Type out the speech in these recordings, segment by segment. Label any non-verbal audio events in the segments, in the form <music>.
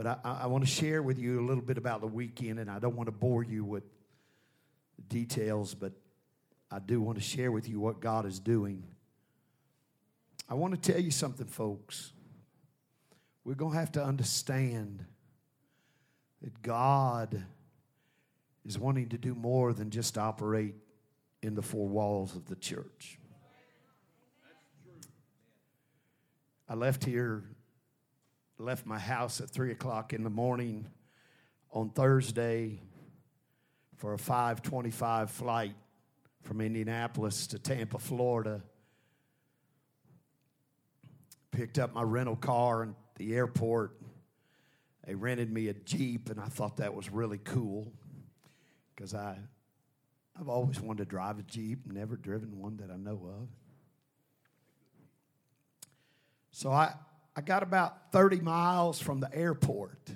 But I, I want to share with you a little bit about the weekend, and I don't want to bore you with details, but I do want to share with you what God is doing. I want to tell you something, folks. We're going to have to understand that God is wanting to do more than just operate in the four walls of the church. I left here, left my house at three o'clock in the morning on Thursday for a 525 flight from Indianapolis to Tampa, Florida. Picked up my rental car at the airport. They rented me a Jeep, and I thought that was really cool because I, I've always wanted to drive a Jeep, never driven one that I know of. So I, I got about 30 miles from the airport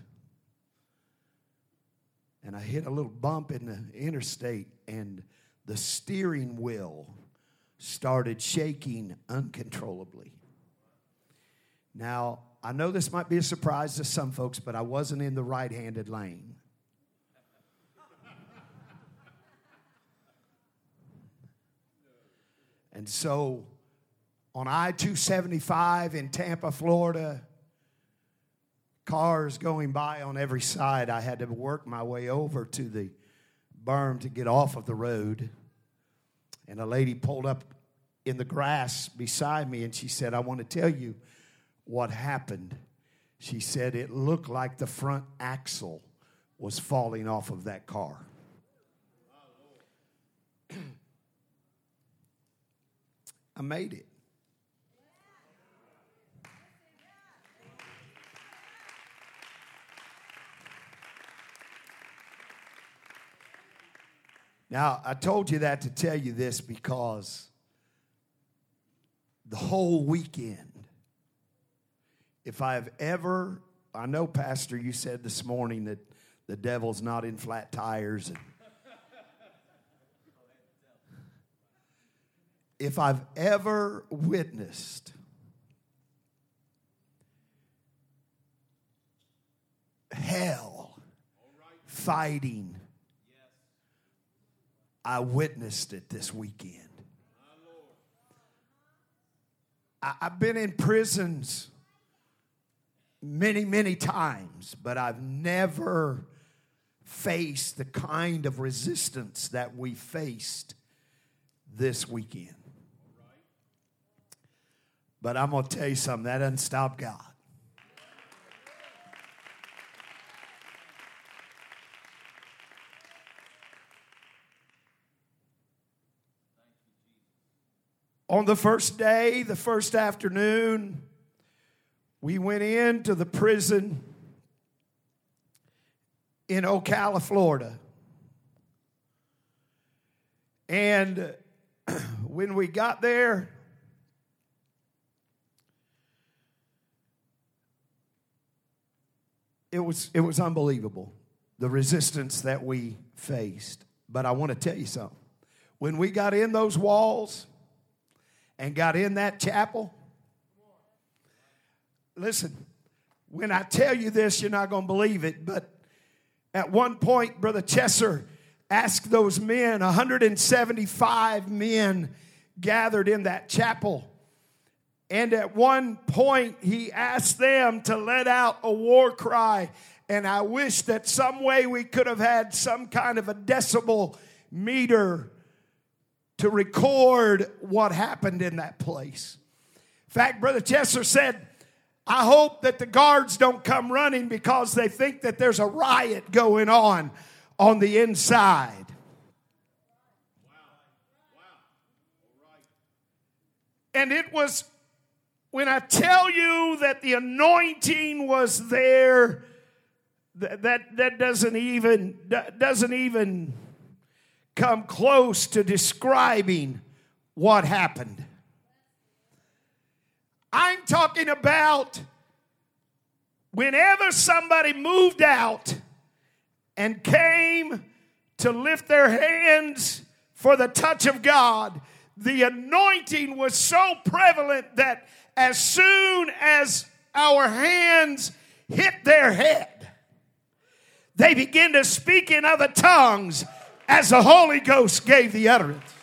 and I hit a little bump in the interstate, and the steering wheel started shaking uncontrollably. Now, I know this might be a surprise to some folks, but I wasn't in the right handed lane. And so on I 275 in Tampa, Florida, cars going by on every side. I had to work my way over to the berm to get off of the road. And a lady pulled up in the grass beside me and she said, I want to tell you what happened. She said it looked like the front axle was falling off of that car. <clears throat> I made it. Now, I told you that to tell you this because the whole weekend, if I have ever, I know, Pastor, you said this morning that the devil's not in flat tires. And if I've ever witnessed hell fighting I witnessed it this weekend. I've been in prisons many, many times, but I've never faced the kind of resistance that we faced this weekend. But I'm going to tell you something that doesn't stop God. On the first day, the first afternoon, we went into the prison in Ocala, Florida. And <clears throat> when we got there, it was, it was unbelievable the resistance that we faced. But I want to tell you something. When we got in those walls, and got in that chapel. Listen, when I tell you this, you're not going to believe it, but at one point, Brother Chesser asked those men, 175 men gathered in that chapel. And at one point, he asked them to let out a war cry. And I wish that some way we could have had some kind of a decibel meter to record what happened in that place. In fact, Brother Chesser said, I hope that the guards don't come running because they think that there's a riot going on on the inside. And it was when I tell you that the anointing was there, that, that, that doesn't even doesn't even come close to describing what happened. I'm talking about whenever somebody moved out and came to lift their hands for the touch of God, the anointing was so prevalent that as soon as our hands hit their head, they begin to speak in other tongues as the Holy Ghost gave the utterance.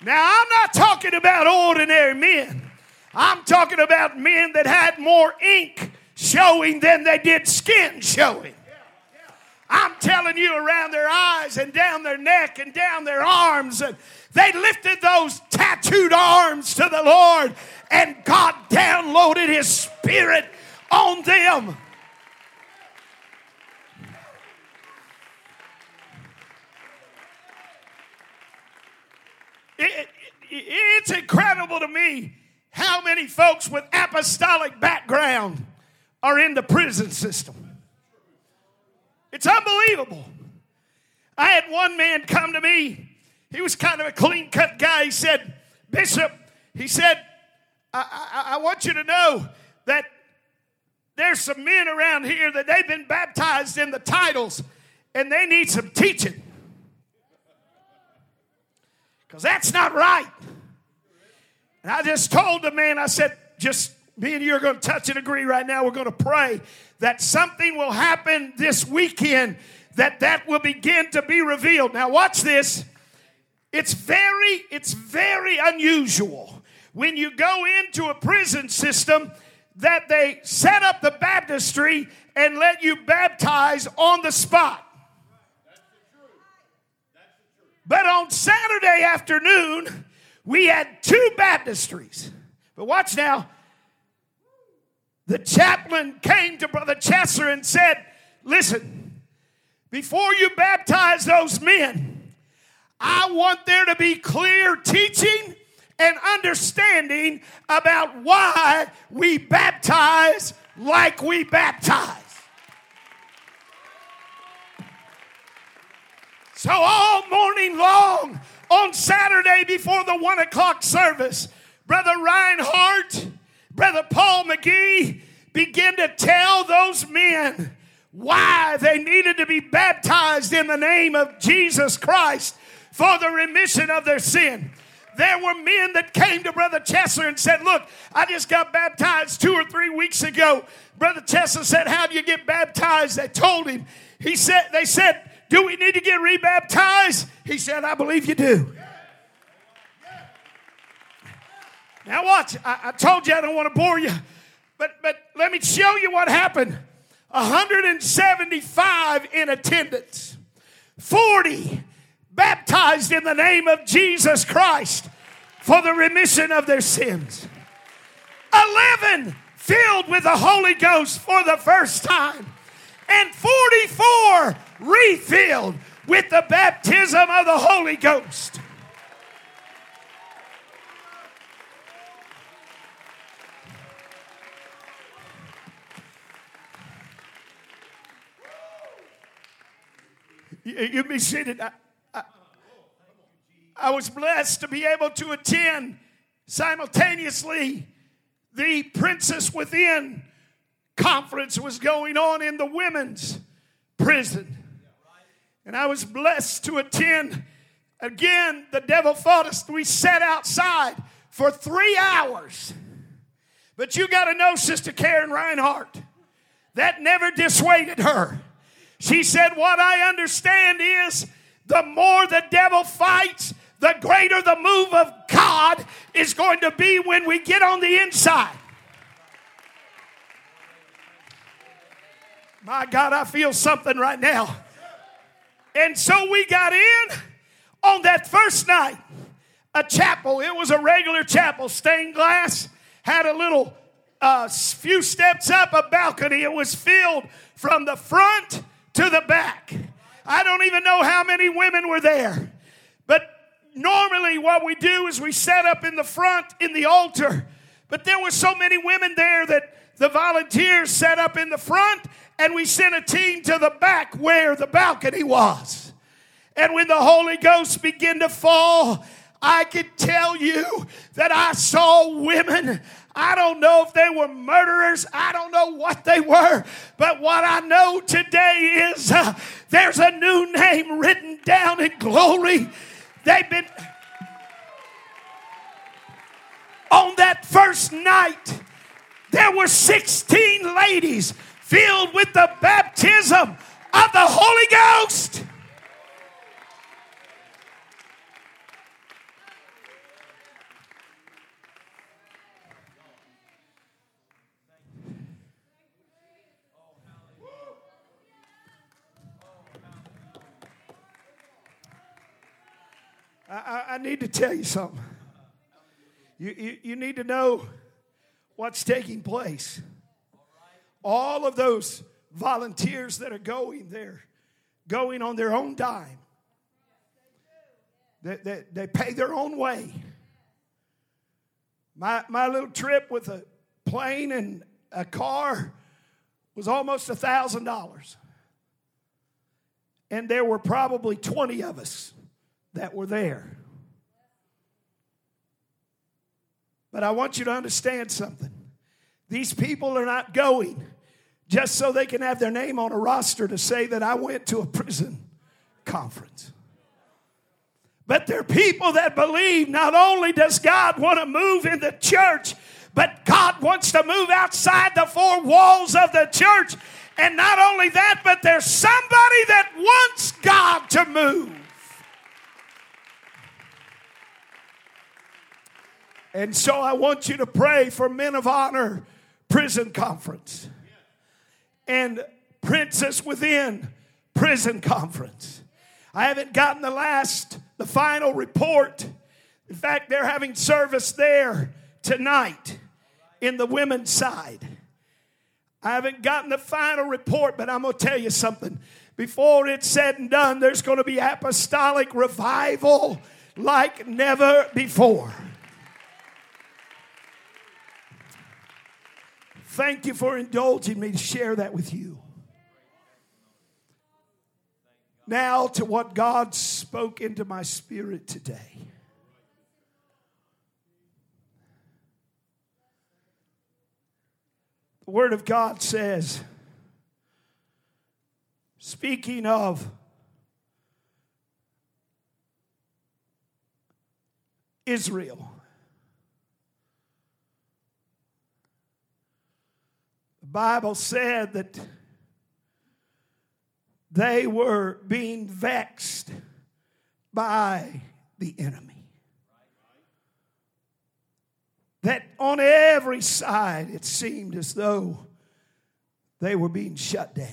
Now, I'm not talking about ordinary men. I'm talking about men that had more ink showing than they did skin showing. I'm telling you, around their eyes and down their neck and down their arms. And they lifted those tattooed arms to the Lord, and God downloaded His Spirit on them. It, it, it's incredible to me how many folks with apostolic background are in the prison system. It's unbelievable. I had one man come to me. He was kind of a clean cut guy. He said, Bishop, he said, I, I, I want you to know that there's some men around here that they've been baptized in the titles and they need some teaching. Because that's not right. And I just told the man, I said, just me and you are going to touch and agree right now. We're going to pray that something will happen this weekend that that will begin to be revealed. Now watch this. It's very it's very unusual when you go into a prison system that they set up the baptistry and let you baptize on the spot. But on Saturday afternoon, we had two baptistries. But watch now, the chaplain came to Brother Chesser and said, Listen, before you baptize those men, I want there to be clear teaching and understanding about why we baptize like we baptize. So, all morning long on Saturday before the one o'clock service, Brother Reinhardt Brother Paul McGee began to tell those men why they needed to be baptized in the name of Jesus Christ for the remission of their sin. There were men that came to Brother Chesser and said, Look, I just got baptized two or three weeks ago. Brother Chesser said, How do you get baptized? They told him. He said, They said, Do we need to get rebaptized? He said, I believe you do. Now, watch. I, I told you I don't want to bore you, but, but let me show you what happened 175 in attendance, 40 baptized in the name of Jesus Christ for the remission of their sins, 11 filled with the Holy Ghost for the first time, and 44 refilled with the baptism of the Holy Ghost. You be seated. I, I, I was blessed to be able to attend simultaneously the Princess Within conference was going on in the women's prison. And I was blessed to attend. Again, the devil fought us. We sat outside for three hours. But you got to know, Sister Karen Reinhardt, that never dissuaded her. She said, What I understand is the more the devil fights, the greater the move of God is going to be when we get on the inside. My God, I feel something right now. And so we got in on that first night, a chapel. It was a regular chapel, stained glass, had a little uh, few steps up, a balcony. It was filled from the front to the back. I don't even know how many women were there. But normally, what we do is we set up in the front in the altar. But there were so many women there that the volunteers set up in the front, and we sent a team to the back where the balcony was. And when the Holy Ghost began to fall, I could tell you that I saw women I don't know if they were murderers. I don't know what they were. But what I know today is uh, there's a new name written down in glory. They've been. On that first night, there were 16 ladies filled with the baptism of the Holy Ghost. I, I, need to tell you something. You, you, you need to know what's taking place. All of those volunteers that are going there, going on their own dime. They, they, they pay their own way. My, my little trip with a plane and a car was almost a $1,000. And there were probably 20 of us that were there. But I want you to understand something. These people are not going just so they can have their name on a roster to say that I went to a prison conference. But they're people that believe not only does God want to move in the church, but God wants to move outside the four walls of the church. And not only that, but there's somebody that wants God to move. And so I want you to pray for Men of Honor Prison Conference and Princess Within Prison Conference. I haven't gotten the last, the final report. In fact, they're having service there tonight in the women's side. I haven't gotten the final report, but I'm going to tell you something. Before it's said and done, there's going to be apostolic revival like never before. Thank you for indulging me to share that with you. Now, to what God spoke into my spirit today. The Word of God says, speaking of Israel, Bible said that they were being vexed by the enemy. That on every side it seemed as though they were being shut down.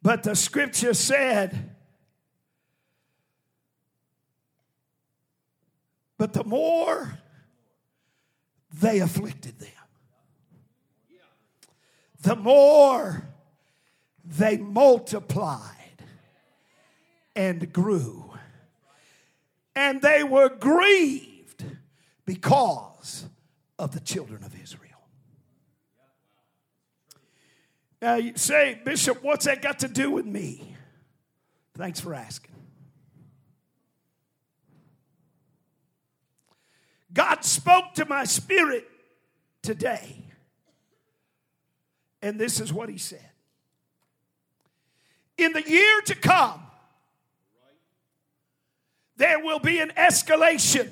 But the scripture said, but the more they afflicted them the more they multiplied and grew. And they were grieved because of the children of Israel. Now you say, Bishop, what's that got to do with me? Thanks for asking. God spoke to my spirit today and this is what he said In the year to come, there will be an escalation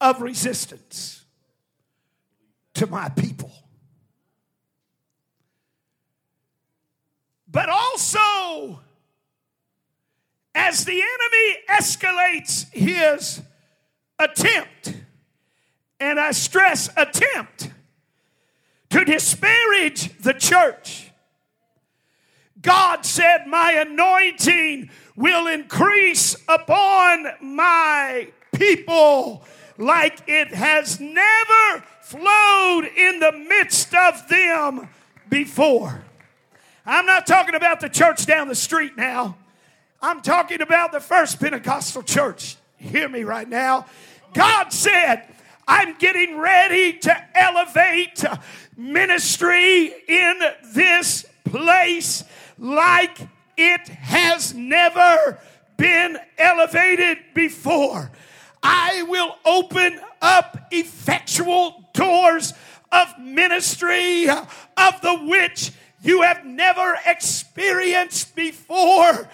of resistance to my people. But also, as the enemy escalates his attempt, and I stress attempt, to disparage the church. God said, My anointing will increase upon my people like it has never flowed in the midst of them before. I'm not talking about the church down the street now. I'm talking about the first Pentecostal church. Hear me right now. God said, I'm getting ready to elevate ministry in this place like it has never been elevated before. I will open up effectual doors of ministry of the which you have never experienced before.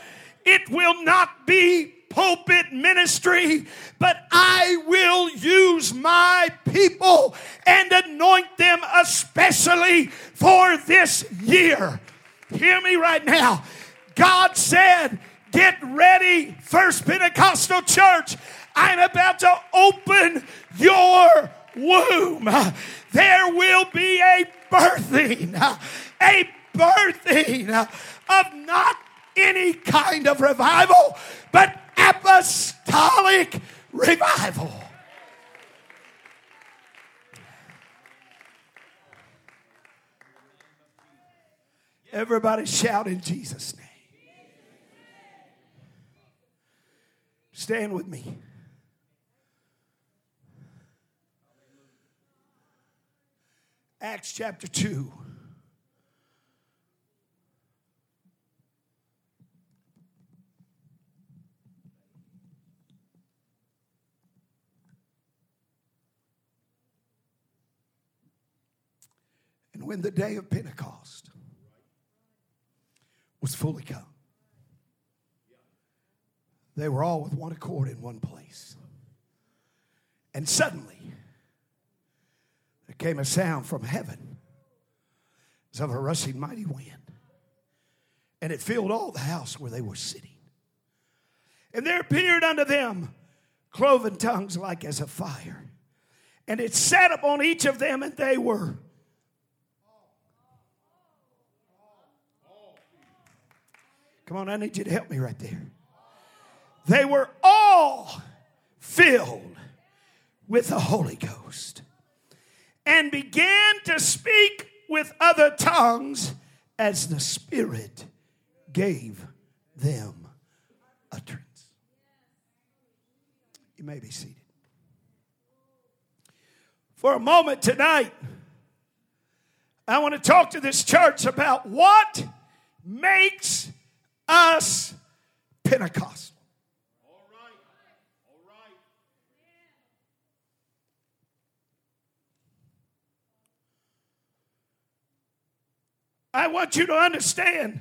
It will not be pulpit ministry, but I will use my people and anoint them especially for this year. Hear me right now. God said, Get ready, First Pentecostal Church. I'm about to open your womb. There will be a birthing, a birthing of not any kind of revival, but apostolic revival. Everybody shout in Jesus' name. Stand with me. Acts chapter 2. And when the day of Pentecost was fully come, they were all with one accord in one place. And suddenly, there came a sound from heaven as of a rushing mighty wind. And it filled all the house where they were sitting. And there appeared unto them cloven tongues like as a fire. And it sat upon each of them, and they were Come on, I need you to help me right there. They were all filled with the Holy Ghost and began to speak with other tongues as the Spirit gave them utterance. You may be seated. For a moment tonight, I want to talk to this church about what makes us Pentecostal. All right. All right. I want you to understand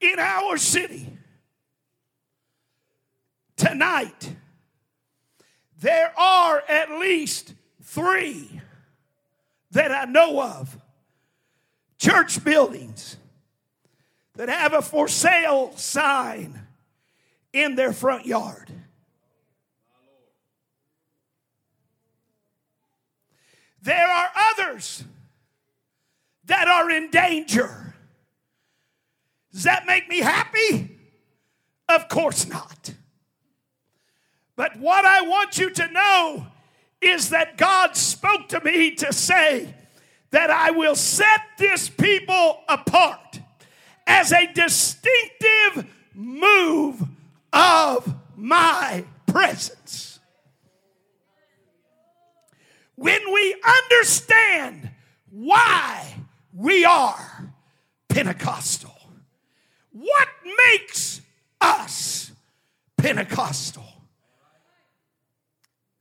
in our city tonight, there are at least three that I know of church buildings that have a for sale sign in their front yard. There are others that are in danger. Does that make me happy? Of course not. But what I want you to know is that God spoke to me to say that I will set this people apart as a distinctive move of my presence. When we understand why we are Pentecostal, what makes us Pentecostal?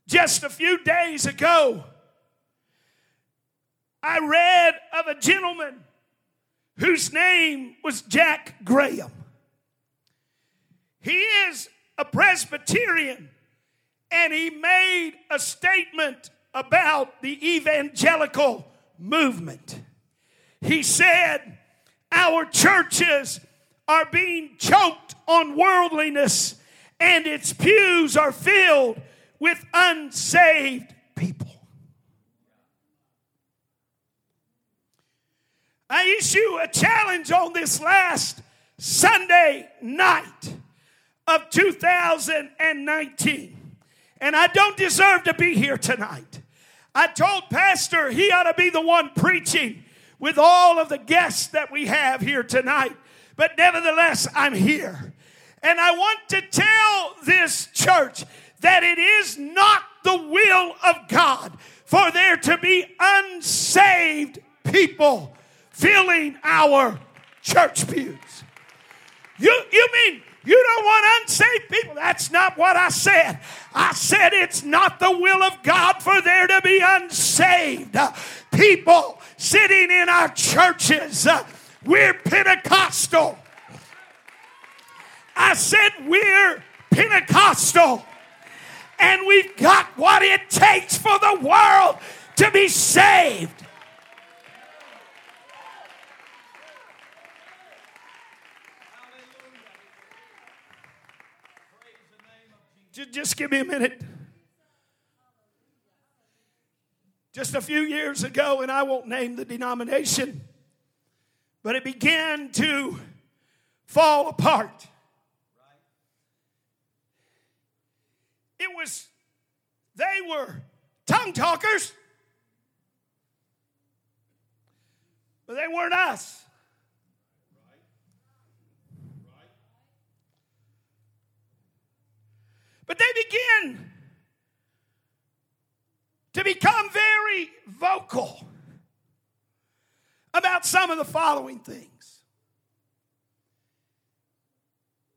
Just a few days ago, I read of a gentleman whose name was Jack Graham. He is a Presbyterian and he made a statement about the evangelical movement. He said, Our churches are being choked on worldliness, and its pews are filled with unsaved people. I issue a challenge on this last Sunday night of 2019. And I don't deserve to be here tonight. I told Pastor he ought to be the one preaching with all of the guests that we have here tonight. But nevertheless, I'm here. And I want to tell this church that it is not the will of God for there to be unsaved people filling our church pews. You, you mean you don't want unsaved people? That's not what I said. I said it's not the will of God for there to be unsaved uh, people sitting in our churches. Uh, we're Pentecostal. I said we're Pentecostal. And we've got what it takes for the world to be saved. Just give me a minute. Just a few years ago, and I won't name the denomination, but it began to fall apart. It was, they were tongue talkers, but they weren't us. But they begin to become very vocal about some of the following things.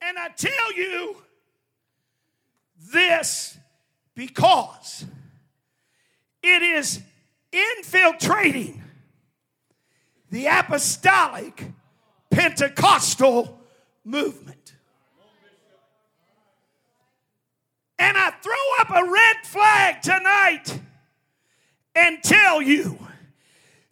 And I tell you this because it is infiltrating the apostolic Pentecostal movement. And I throw up a red flag tonight and tell you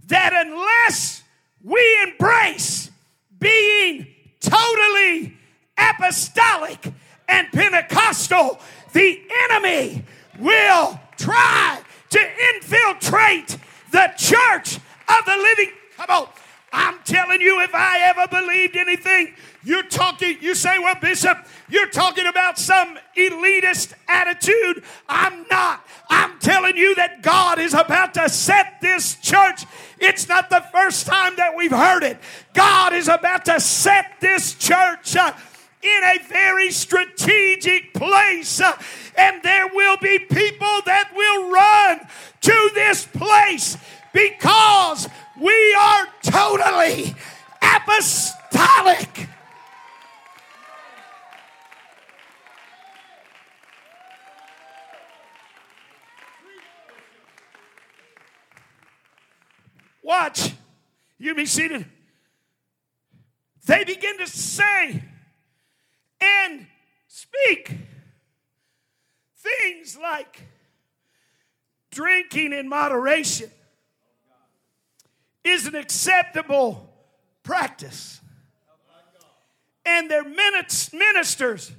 that unless we embrace being totally apostolic and Pentecostal, the enemy will try to infiltrate the church of the living. Come on. I'm telling you, if I ever believed anything, you're talking, you say, well, Bishop, you're talking about some elitist attitude. I'm not. I'm telling you that God is about to set this church. It's not the first time that we've heard it. God is about to set this church. Uh, in a very strategic place. Uh, and there will be people that will run to this place because we are totally apostolic. Watch. You be seated. They begin to say and speak things like drinking in moderation is an acceptable practice. And their ministers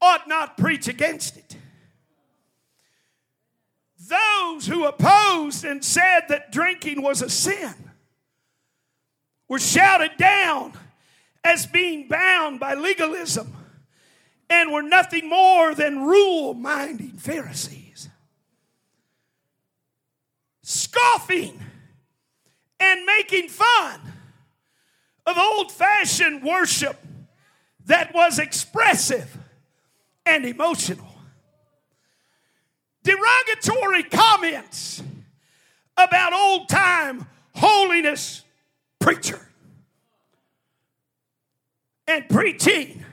ought not preach against it. Those who opposed and said that drinking was a sin were shouted down as being bound by legalism and were nothing more than rule minding Pharisees. Scoffing and making fun of old fashioned worship that was expressive and emotional. Derogatory comments about old time holiness preacher and preaching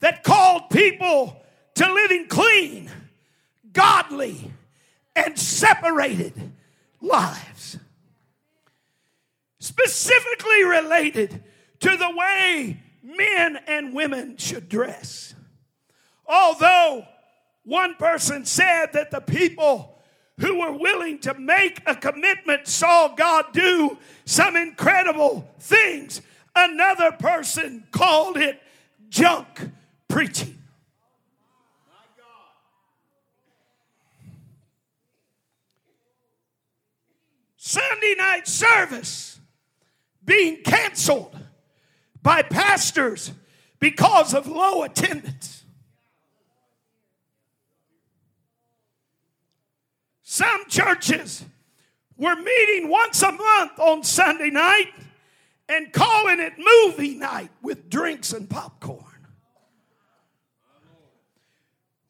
that called people to living clean, godly, and separated lives. Specifically related to the way men and women should dress. Although one person said that the people who were willing to make a commitment saw God do some incredible things, another person called it junk preaching. Sunday night service being canceled by pastors because of low attendance. Some churches were meeting once a month on Sunday night and calling it movie night with drinks and popcorn.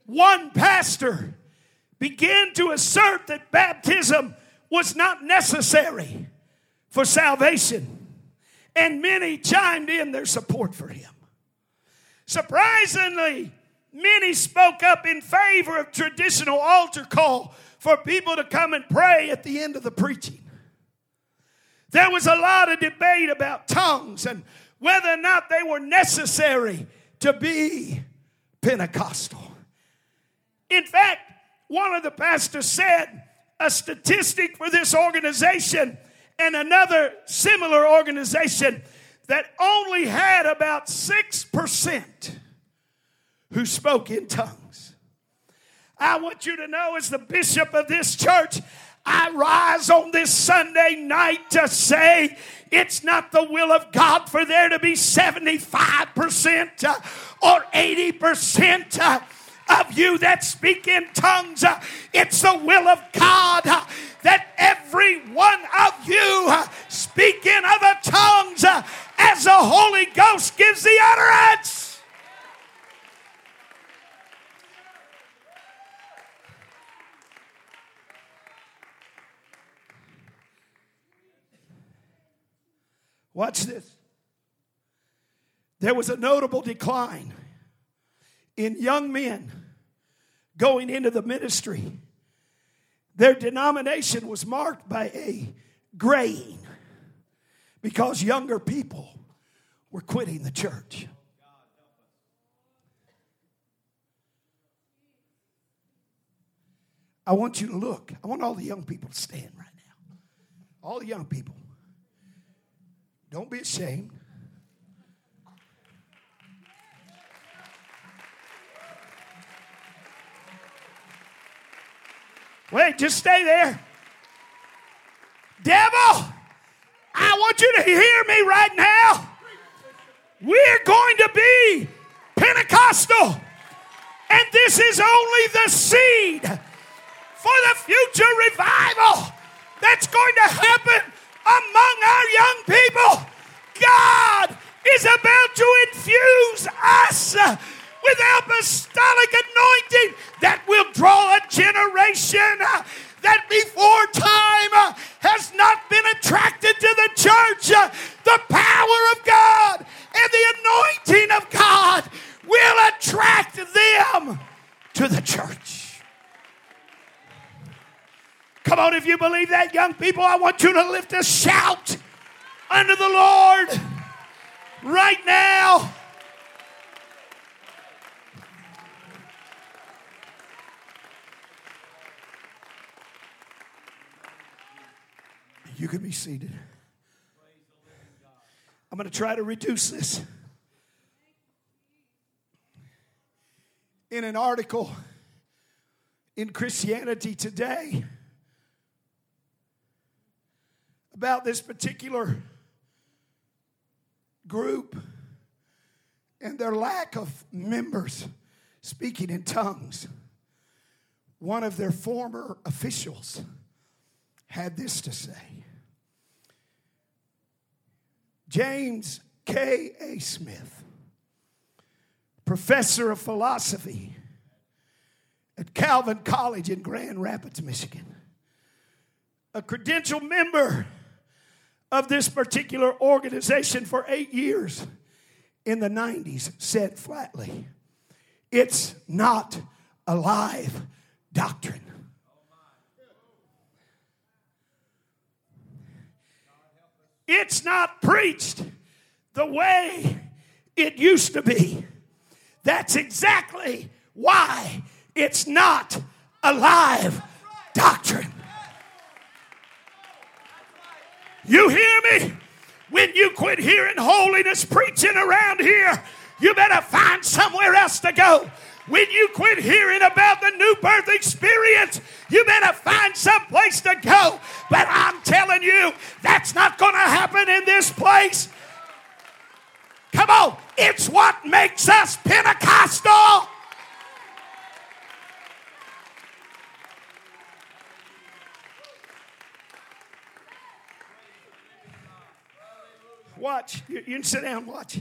one pastor began to assert that baptism was not necessary for salvation, and many chimed in their support for him. Surprisingly, many spoke up in favor of traditional altar call for people to come and pray at the end of the preaching. There was a lot of debate about tongues and whether or not they were necessary to be Pentecostal. In fact, one of the pastors said, a statistic for this organization and another similar organization that only had about 6% who spoke in tongues. I want you to know, as the bishop of this church, I rise on this Sunday night to say it's not the will of God for there to be 75% uh, or 80% uh, of you that speak in tongues. It's the will of God that every one of you speak in other tongues as the Holy Ghost gives the utterance. Watch this. There was a notable decline in young men going into the ministry. Their denomination was marked by a graying because younger people were quitting the church. I want you to look. I want all the young people to stand right now. All the young people. Don't be ashamed. Wait, just stay there. Devil, I want you to hear me right now. We're going to be Pentecostal. And this is only the seed for the future revival that's going to happen among our young people. God is about to infuse us with apostolic anointing that will draw a generation uh, that before time uh, has not been attracted to the church. Uh, the power of God and the anointing of God will attract them to the church. Come on, if you believe that, young people, I want you to lift a shout unto the Lord right now. You can be seated. I'm going to try to reduce this. In an article in Christianity Today, about this particular group and their lack of members speaking in tongues. One of their former officials had this to say James K. A. Smith, professor of philosophy at Calvin College in Grand Rapids, Michigan, a credential member of this particular organization for eight years in the 90s said flatly, It's not a live doctrine. It's not preached the way it used to be. That's exactly why it's not a live doctrine. You hear me? When you quit hearing holiness preaching around here, you better find somewhere else to go. When you quit hearing about the new birth experience, you better find some place to go. But I'm telling you, that's not going to happen in this place. Come on, it's what makes us Pentecostal. Watch. You, can sit down watch.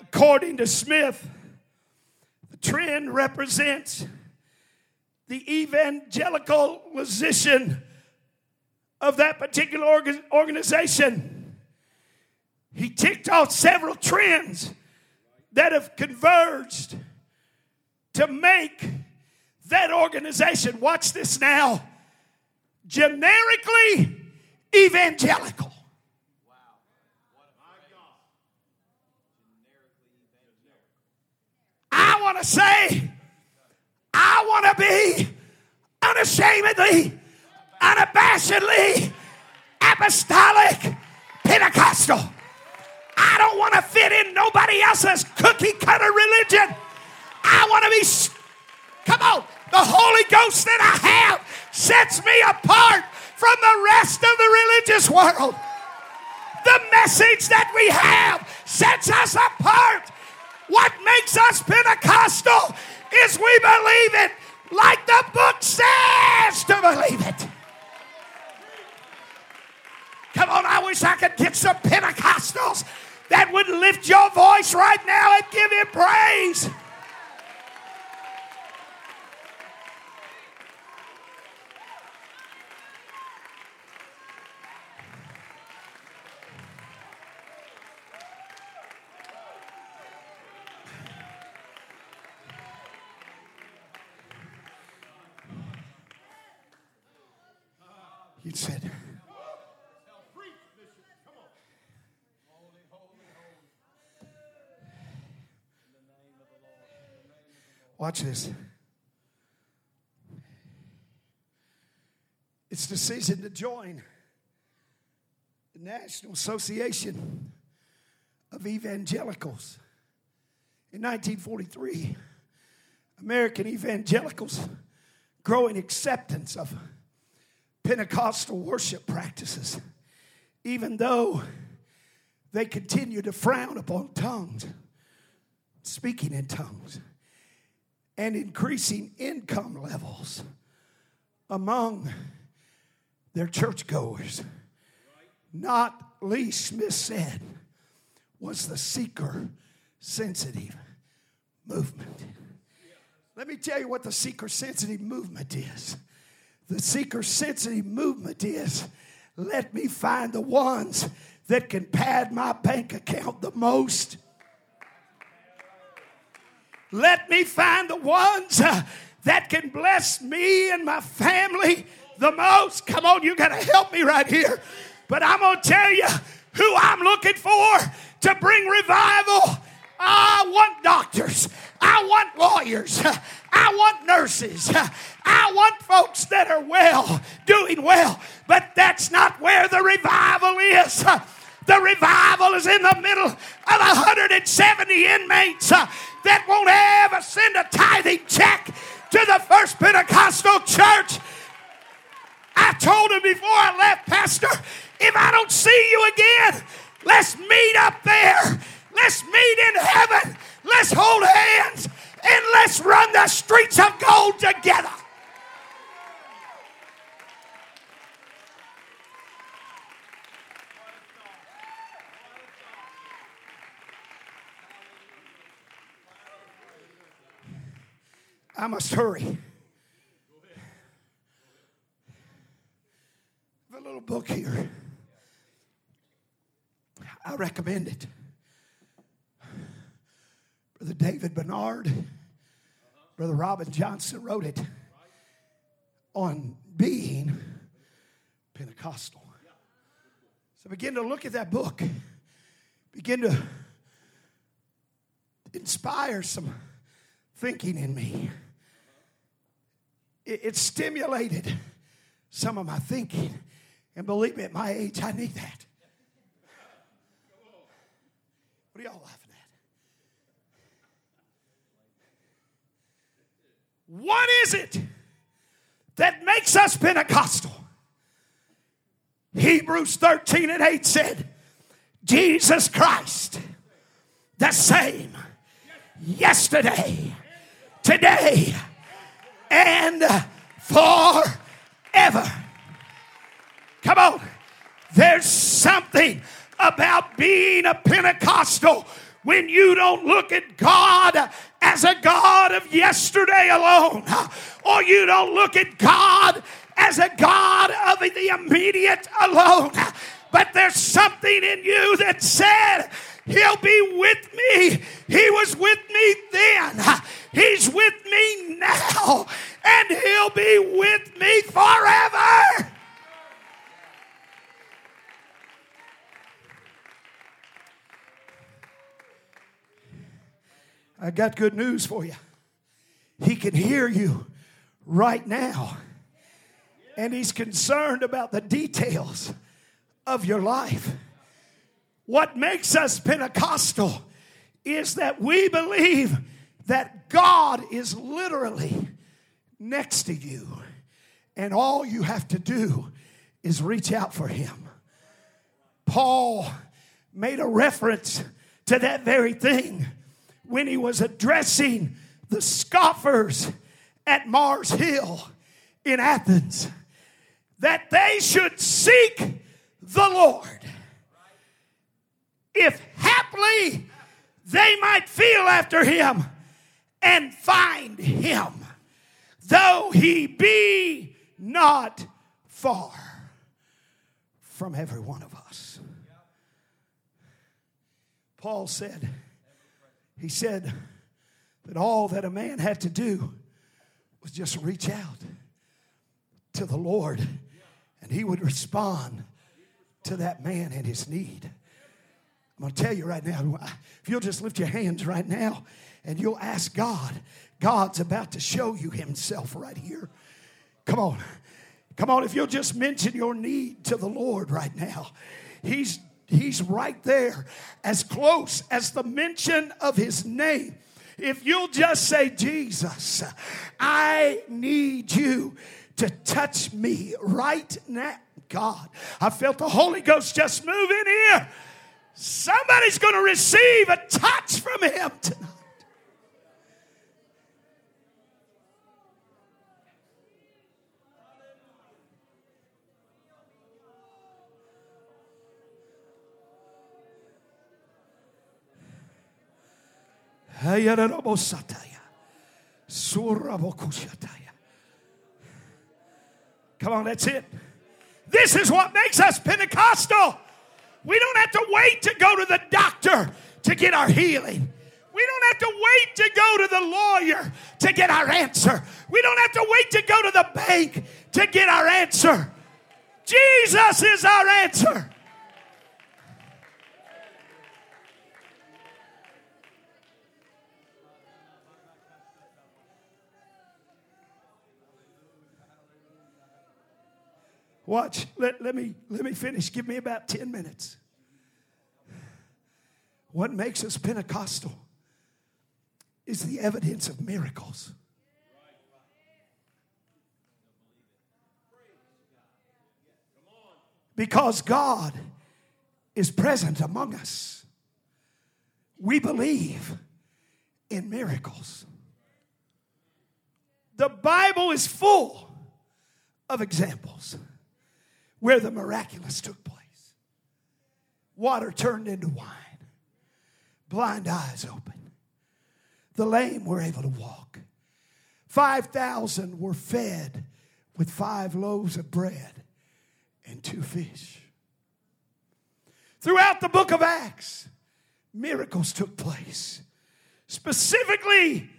According to Smith, trend represents the evangelical position of that particular organization. He ticked off several trends that have converged to make that organization, watch this now, generically evangelical. I want to say, I want to be unashamedly, unabashedly apostolic Pentecostal. I don't want to fit in nobody else's cookie cutter religion. I want to be, come on, the Holy Ghost that I have sets me apart from the rest of the religious world. The message that we have sets us apart. What makes us Pentecostal is we believe it like the book says to believe it. Come on, I wish I could get some Pentecostals that would lift your voice right now and give him praise. Watch this. It's the season to join the National Association of Evangelicals. In 1943, American evangelicals growing acceptance of Pentecostal worship practices, even though they continue to frown upon tongues, speaking in tongues, and increasing income levels among their churchgoers. Not least, Smith said, was the seeker sensitive movement. Let me tell you what the seeker sensitive movement is. The seeker sensitive movement is let me find the ones that can pad my bank account the most. Let me find the ones uh, that can bless me and my family the most. Come on, you got to help me right here. But I'm going to tell you who I'm looking for to bring revival. I want doctors. I want lawyers. I want nurses. I want folks that are well, doing well. But that's not where the revival is. The revival is in the middle of 170 inmates that won't ever send a tithing check to the First Pentecostal Church. I told him before I left, Pastor, if I don't see you again, let's meet up there. Let's meet in heaven. Let's hold hands and let's run the streets of gold together. I must hurry. The little book here. I recommend it. Brother David Bernard, Brother Robin Johnson wrote it on being Pentecostal. So begin to look at that book. Begin to inspire some thinking in me. It, it stimulated some of my thinking. And believe me, at my age, I need that. What are y'all laughing at? What is it that makes us Pentecostal? Hebrews 13 and 8 said, Jesus Christ, the same yesterday, today, and forever. Come on. There's something about being a Pentecostal when you don't look at God as a God of yesterday alone, or you don't look at God as a God of the immediate alone. But there's something in you that said, He'll be with me. He was with me then. He's with me now. And He'll be with me forever. I got good news for you. He can hear you right now. And He's concerned about the details of your life. What makes us Pentecostal is that we believe that God is literally next to you, and all you have to do is reach out for Him. Paul made a reference to that very thing when he was addressing the scoffers at Mars Hill in Athens that they should seek the Lord. If haply they might feel after him and find him, though he be not far from every one of us. Paul said, he said that all that a man had to do was just reach out to the Lord and he would respond to that man and his need. I'm going to tell you right now, if you'll just lift your hands right now and you'll ask God, God's about to show you himself right here. Come on. Come on, if you'll just mention your need to the Lord right now. He's He's right there, as close as the mention of his name. If you'll just say, Jesus, I need you to touch me right now. God, I felt the Holy Ghost just move in here. Somebody's going to receive a touch from him tonight. Come on, that's it. This is what makes us Pentecostal. We don't have to wait to go to the doctor to get our healing. We don't have to wait to go to the lawyer to get our answer. We don't have to wait to go to the bank to get our answer. Jesus is our answer. Watch. Let, let, me, let me finish. Give me about 10 minutes. What makes us Pentecostal is the evidence of miracles. Because God is present among us, we believe in miracles. The Bible is full of examples where the miraculous took place. Water turned into wine, blind eyes open, the lame were able to walk. 5,000 were fed with five loaves of bread and two fish. Throughout the book of Acts, miracles took place. Specifically,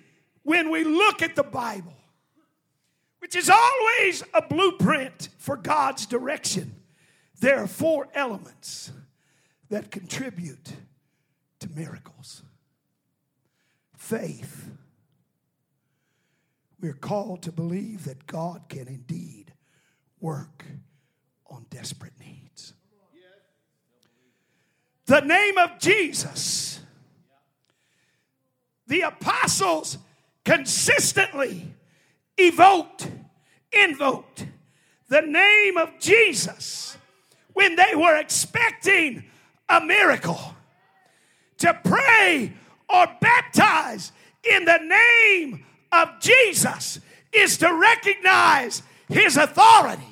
when we look at the Bible, which is always a blueprint for God's direction. There are four elements that contribute to miracles faith. We're called to believe that God can indeed work on desperate needs. The name of Jesus. The apostles consistently evoked, invoked the name of Jesus when they were expecting a miracle. To pray or baptize in the name of Jesus is to recognize his authority.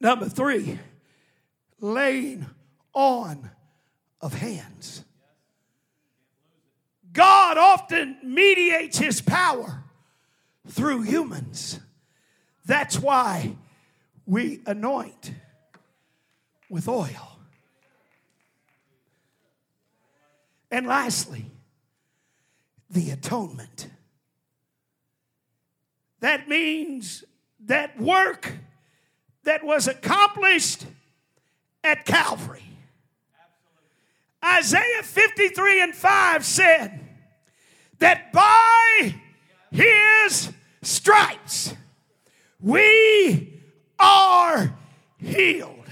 Number three, laying on of hands. God often mediates his power through humans. That's why we anoint with oil. And lastly, the atonement. That means that work that was accomplished at Calvary. Isaiah 53 and 5 said, that by his stripes, we are healed.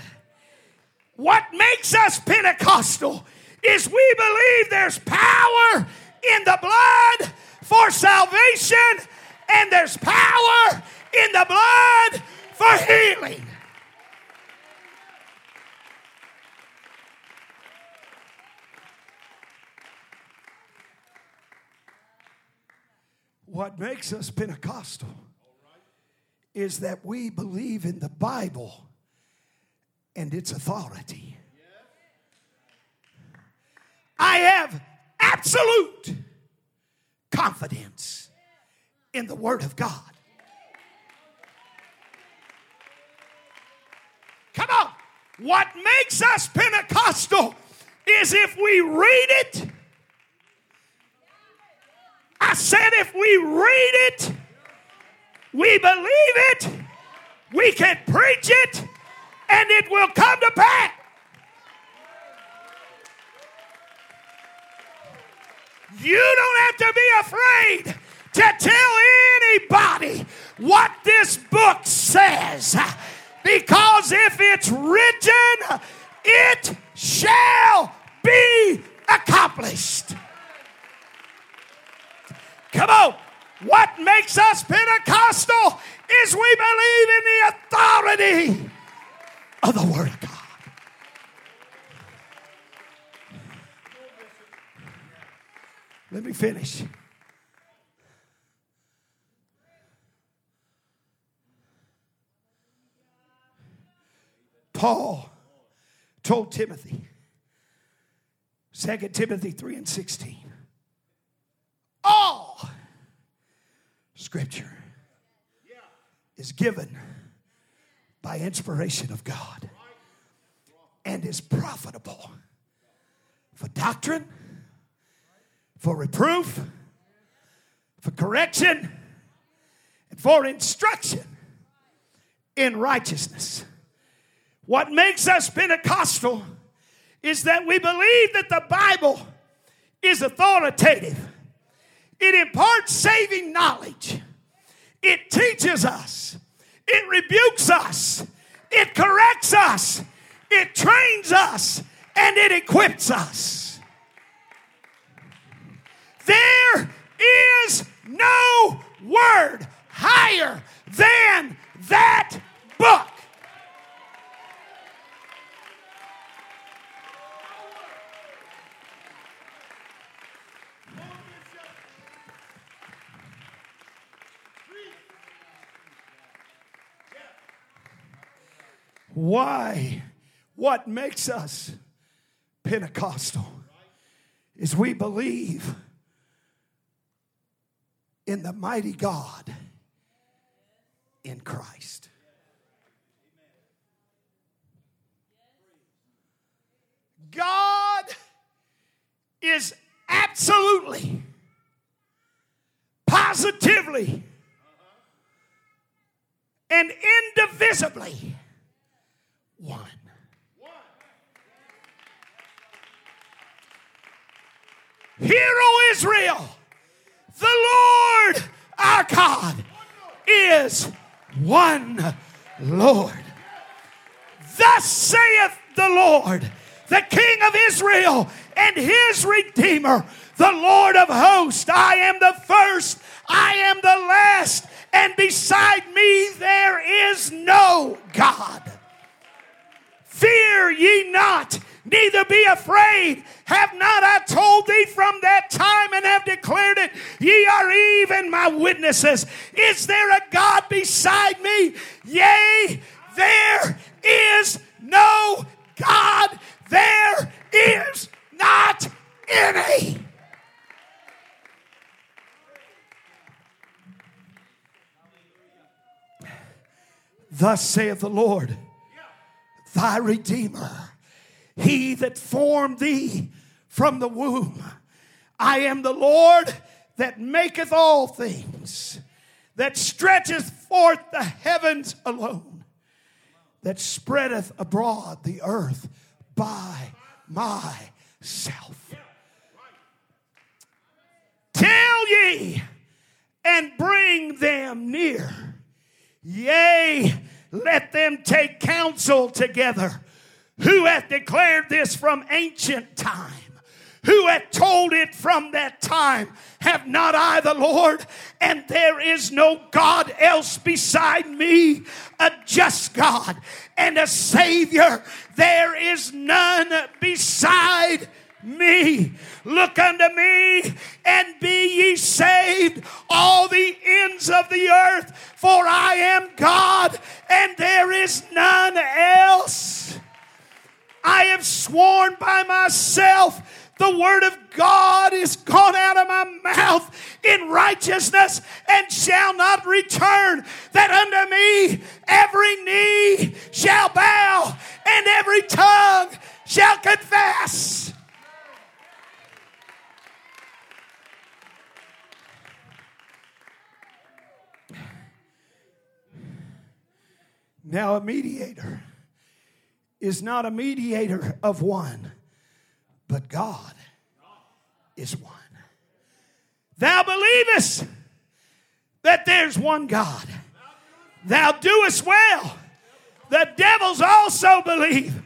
What makes us Pentecostal is we believe there's power in the blood for salvation and there's power in the blood for healing. What makes us Pentecostal is that we believe in the Bible and its authority. I have absolute confidence in the Word of God. Come on. What makes us Pentecostal is if we read it. I said, if we read it, we believe it, we can preach it, and it will come to pass. You don't have to be afraid to tell anybody what this book says. Because if it's written, it shall be accomplished. Come on. What makes us Pentecostal is we believe in the authority of the Word of God. Let me finish. Paul told Timothy, 2 Timothy 3 and 16, all scripture is given by inspiration of God and is profitable for doctrine, for reproof, for correction, and for instruction in righteousness what makes us Pentecostal is that we believe that the Bible is authoritative. It imparts saving knowledge. It teaches us. It rebukes us. It corrects us. It trains us. And it equips us. There is no word higher than that book. Why? What makes us Pentecostal is we believe in the mighty God in Christ. God is absolutely, positively, and indivisibly one. Hear, O Israel, the Lord our God is one Lord. Thus saith the Lord, the King of Israel and his Redeemer, the Lord of hosts. I am the first, I am the last, and beside me there is no God. Fear ye not, neither be afraid. Have not I told thee from that time and have declared it? Ye are even my witnesses. Is there a God beside me? Yea, there is no God. There is not any. Thus saith the Lord thy Redeemer, he that formed thee from the womb. I am the Lord that maketh all things, that stretcheth forth the heavens alone, that spreadeth abroad the earth by myself. Tell ye and bring them near. Yea, let them take counsel together. Who hath declared this from ancient time? Who hath told it from that time? Have not I the Lord? And there is no God else beside me, a just God and a Savior. There is none beside me. Look unto me and be ye saved, all the ends of the earth, for I am God and there is none else. I have sworn by myself. The word of God is gone out of my mouth in righteousness and shall not return, that unto me every knee shall bow and every tongue shall confess. Now, a mediator is not a mediator of one, but God is one. Thou believest that there's one God. Thou doest well. The devils also believe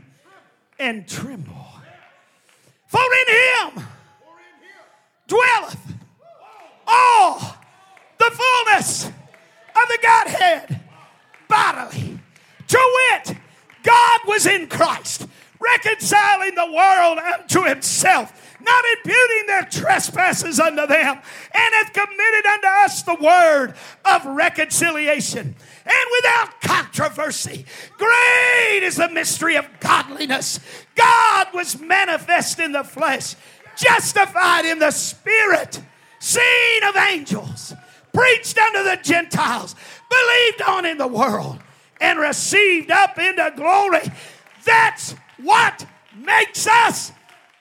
and tremble. For in him dwelleth all the fullness of the Godhead bodily. To wit, God was in Christ, reconciling the world unto himself not imputing their trespasses unto them, and hath committed unto us the word of reconciliation. And without controversy, great is the mystery of godliness. God was manifest in the flesh, justified in the spirit, seen of angels, preached unto the Gentiles, believed on in the world and received up into glory. That's what makes us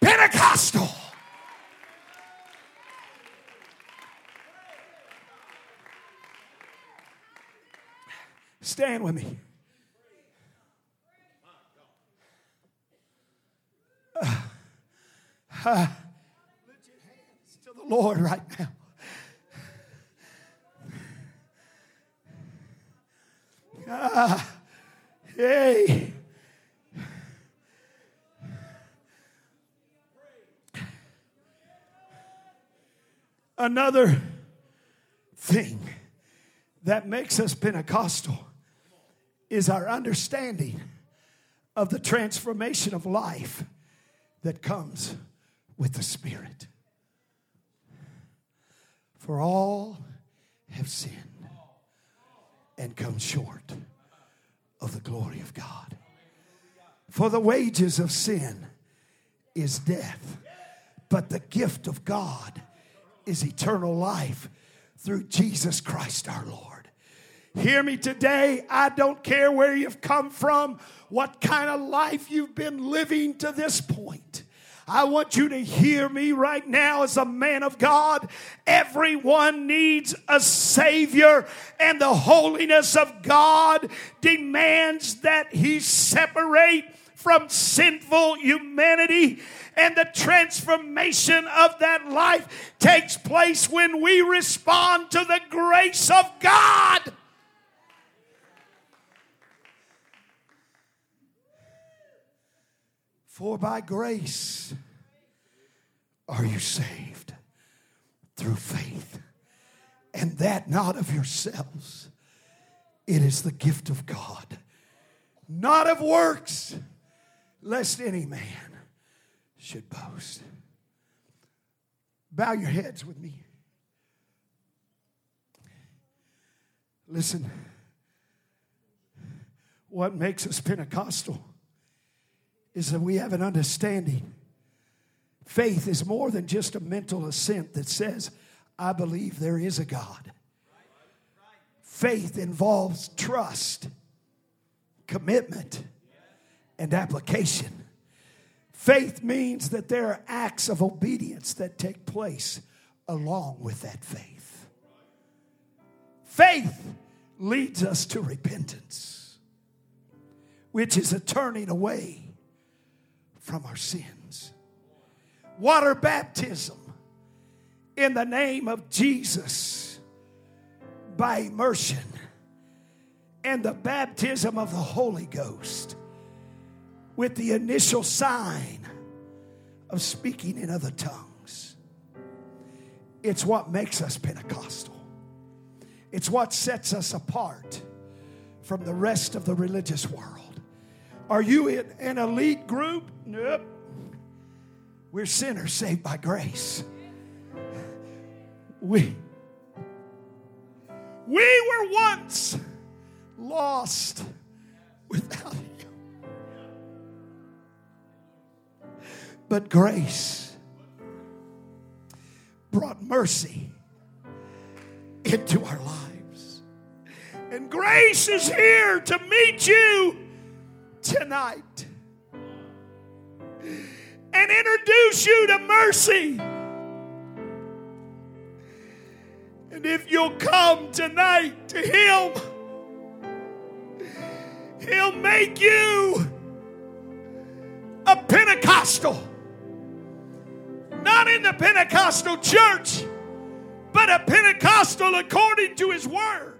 Pentecostal. Stand with me. Lift your hands to the Lord right now. Ah, hey. Another thing that makes us Pentecostal is our understanding of the transformation of life that comes with the Spirit. For all have sinned and come short of the glory of God. For the wages of sin is death, but the gift of God is eternal life through Jesus Christ our Lord. Hear me today. I don't care where you've come from, what kind of life you've been living to this point. I want you to hear me right now as a man of God. Everyone needs a Savior, and the holiness of God demands that He separate from sinful humanity. And the transformation of that life takes place when we respond to the grace of God. For by grace are you saved through faith, and that not of yourselves. It is the gift of God, not of works, lest any man should boast. Bow your heads with me. Listen, what makes us Pentecostal? is that we have an understanding. Faith is more than just a mental assent that says, I believe there is a God. Faith involves trust, commitment, and application. Faith means that there are acts of obedience that take place along with that faith. Faith leads us to repentance, which is a turning away from our sins. Water baptism in the name of Jesus by immersion and the baptism of the Holy Ghost with the initial sign of speaking in other tongues. It's what makes us Pentecostal. It's what sets us apart from the rest of the religious world. Are you in an elite group? Nope. We're sinners saved by grace. We, we were once lost without you. But grace brought mercy into our lives. And grace is here to meet you tonight and introduce you to mercy. And if you'll come tonight to Him, He'll make you a Pentecostal. Not in the Pentecostal church, but a Pentecostal according to His Word.